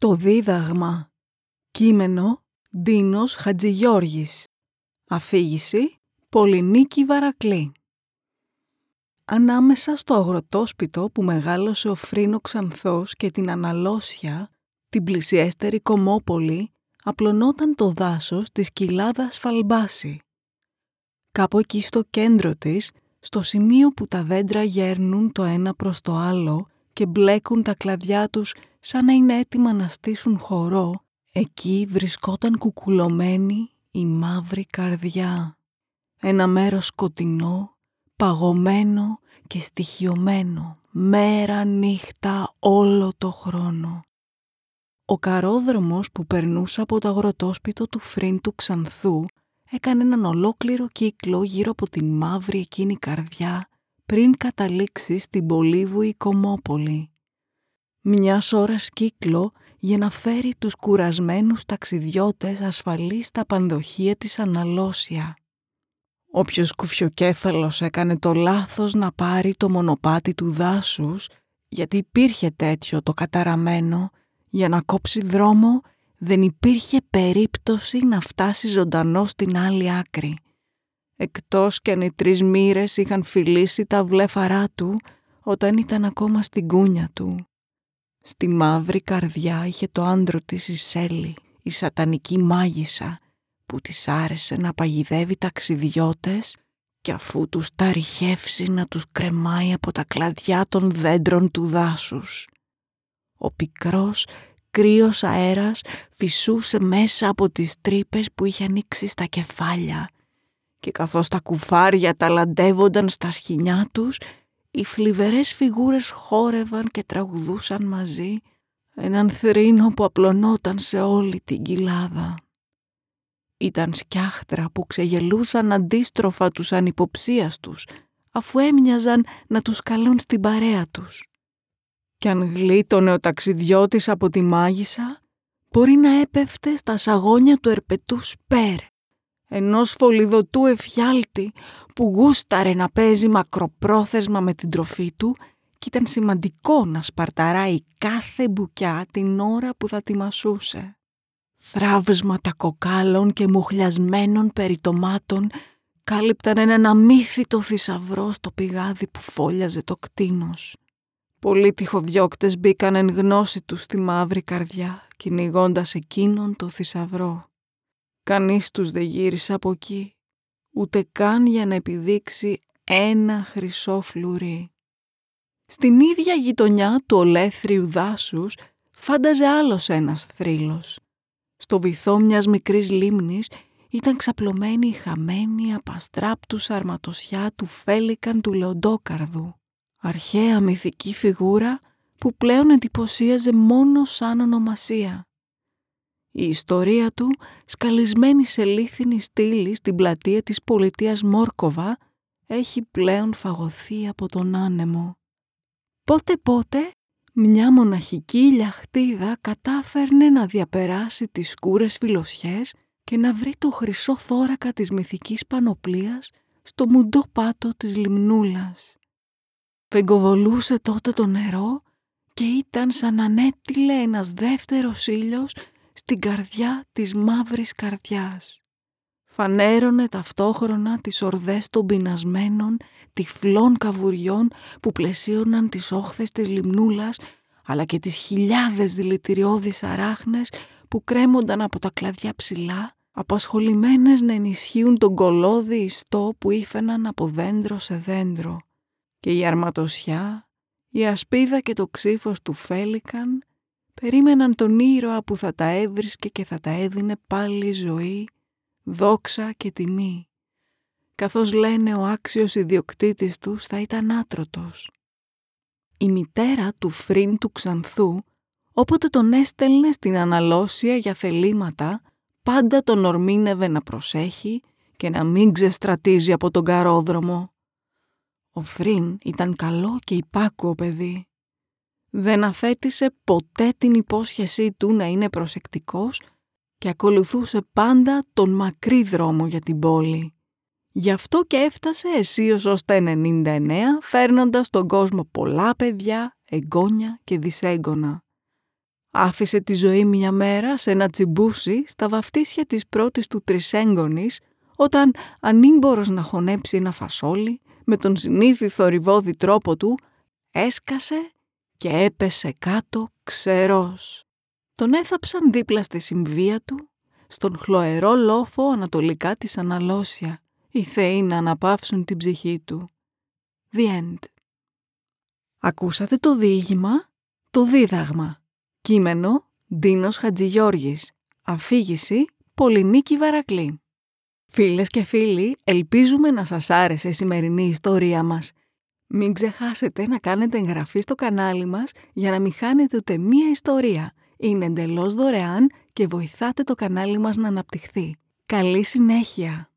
Το δίδαγμα. Κείμενο Ντίνος Χατζηγιώργης. Αφήγηση Πολυνίκη Βαρακλή. Ανάμεσα στο αγροτόσπιτο που μεγάλωσε ο Φρίνο Ξανθός και την Αναλώσια, την πλησιέστερη Κομόπολη, απλωνόταν το δάσος της κοιλάδας Φαλμπάση. Κάπου εκεί στο κέντρο της, στο σημείο που τα δέντρα γέρνουν το ένα προς το άλλο και μπλέκουν τα κλαδιά τους σαν να είναι έτοιμα να στήσουν χορό, εκεί βρισκόταν κουκουλωμένη η μαύρη καρδιά. Ένα μέρος σκοτεινό, παγωμένο και στοιχειωμένο, μέρα νύχτα όλο το χρόνο. Ο καρόδρομος που περνούσε από το αγροτόσπιτο του φρύν του Ξανθού έκανε έναν ολόκληρο κύκλο γύρω από την μαύρη εκείνη καρδιά πριν καταλήξει στην Πολύβουη Κομόπολη μιας ώρας κύκλο για να φέρει τους κουρασμένους ταξιδιώτες ασφαλείς στα πανδοχεία της Αναλώσια. Όποιος κουφιοκέφαλος έκανε το λάθος να πάρει το μονοπάτι του δάσους, γιατί υπήρχε τέτοιο το καταραμένο, για να κόψει δρόμο δεν υπήρχε περίπτωση να φτάσει ζωντανό στην άλλη άκρη. Εκτός κι αν οι τρεις μοίρες είχαν φιλήσει τα βλέφαρά του όταν ήταν ακόμα στην κούνια του. Στη μαύρη καρδιά είχε το άντρο της η Σέλη, η σατανική μάγισσα, που της άρεσε να παγιδεύει ταξιδιώτες και αφού τους τα να τους κρεμάει από τα κλαδιά των δέντρων του δάσους. Ο πικρός, κρύος αέρας φυσούσε μέσα από τις τρύπες που είχε ανοίξει στα κεφάλια και καθώς τα κουφάρια ταλαντεύονταν στα σχοινιά τους οι φλιβερές φιγούρες χόρευαν και τραγουδούσαν μαζί έναν θρήνο που απλωνόταν σε όλη την κοιλάδα. Ήταν σκιάχτρα που ξεγελούσαν αντίστροφα τους ανυποψίαστους αφού έμοιαζαν να τους καλούν στην παρέα τους. Κι αν γλίτωνε ο ταξιδιώτης από τη μάγισσα, μπορεί να έπεφτε στα σαγόνια του ερπετού σπέρ ενός φωλιδωτού εφιάλτη που γούσταρε να παίζει μακροπρόθεσμα με την τροφή του και ήταν σημαντικό να σπαρταράει κάθε μπουκιά την ώρα που θα τη μασούσε. Θράβσματα κοκάλων και μουχλιασμένων περιτομάτων κάλυπταν έναν αμύθιτο θησαυρό στο πηγάδι που φόλιαζε το κτίνος. Πολλοί τυχοδιώκτες μπήκαν εν γνώση τους στη μαύρη καρδιά, κυνηγώντας εκείνον το θησαυρό. Κανείς τους δεν γύρισε από εκεί, ούτε καν για να επιδείξει ένα χρυσό φλουρί. Στην ίδια γειτονιά του ολέθριου δάσους φάνταζε άλλος ένας θρύλος. Στο βυθό μιας μικρής λίμνης ήταν ξαπλωμένη η χαμένη απαστράπτους αρματοσιά του Φέλικαν του Λεοντόκαρδου. Αρχαία μυθική φιγούρα που πλέον εντυπωσίαζε μόνο σαν ονομασία. Η ιστορία του, σκαλισμένη σε λίθινη στήλη στην πλατεία της πολιτείας Μόρκοβα, έχει πλέον φαγωθεί από τον άνεμο. Πότε-πότε μια μοναχική λιαχτίδα κατάφερνε να διαπεράσει τις σκούρες φιλοσιές και να βρει το χρυσό θώρακα της μυθικής πανοπλίας στο μουντό πάτο της λιμνούλας. Φεγκοβολούσε τότε το νερό και ήταν σαν να ανέτειλε ένας δεύτερος ήλιος στην καρδιά της μαύρης καρδιάς. Φανέρωνε ταυτόχρονα τις ορδές των πεινασμένων, τυφλών καβουριών που πλαισίωναν τις όχθες της λιμνούλας, αλλά και τις χιλιάδες δηλητηριώδεις αράχνες που κρέμονταν από τα κλαδιά ψηλά, απασχολημένες να ενισχύουν τον κολόδι ιστό που ήφαιναν από δέντρο σε δέντρο. Και η αρματοσιά, η ασπίδα και το ξύφος του φέλικαν περίμεναν τον ήρωα που θα τα έβρισκε και θα τα έδινε πάλι ζωή, δόξα και τιμή. Καθώς λένε ο άξιος ιδιοκτήτης τους θα ήταν άτρωτος. Η μητέρα του φρύν του Ξανθού, όποτε τον έστελνε στην αναλώσια για θελήματα, πάντα τον ορμήνευε να προσέχει και να μην ξεστρατίζει από τον καρόδρομο. Ο Φρύν ήταν καλό και υπάκουο παιδί δεν αφέτησε ποτέ την υπόσχεσή του να είναι προσεκτικός και ακολουθούσε πάντα τον μακρύ δρόμο για την πόλη. Γι' αυτό και έφτασε αισίως ως τα 99 φέρνοντας στον κόσμο πολλά παιδιά, εγγόνια και δυσέγγωνα. Άφησε τη ζωή μια μέρα σε ένα τσιμπούσι στα βαφτίσια της πρώτης του τρισέγγονης όταν ανήμπορος να χωνέψει ένα φασόλι με τον συνήθι θορυβόδη τρόπο του έσκασε και έπεσε κάτω ξερός. Τον έθαψαν δίπλα στη συμβία του, στον χλωερό λόφο ανατολικά της Αναλώσια, οι θεοί να αναπαύσουν την ψυχή του. The end. Ακούσατε το διήγημα, το δίδαγμα. Κείμενο, Ντίνος Χατζηγιώργης. Αφήγηση, Πολυνίκη Βαρακλή. Φίλες και φίλοι, ελπίζουμε να σας άρεσε η σημερινή ιστορία μας. Μην ξεχάσετε να κάνετε εγγραφή στο κανάλι μας για να μην χάνετε ούτε μία ιστορία. Είναι εντελώς δωρεάν και βοηθάτε το κανάλι μας να αναπτυχθεί. Καλή συνέχεια!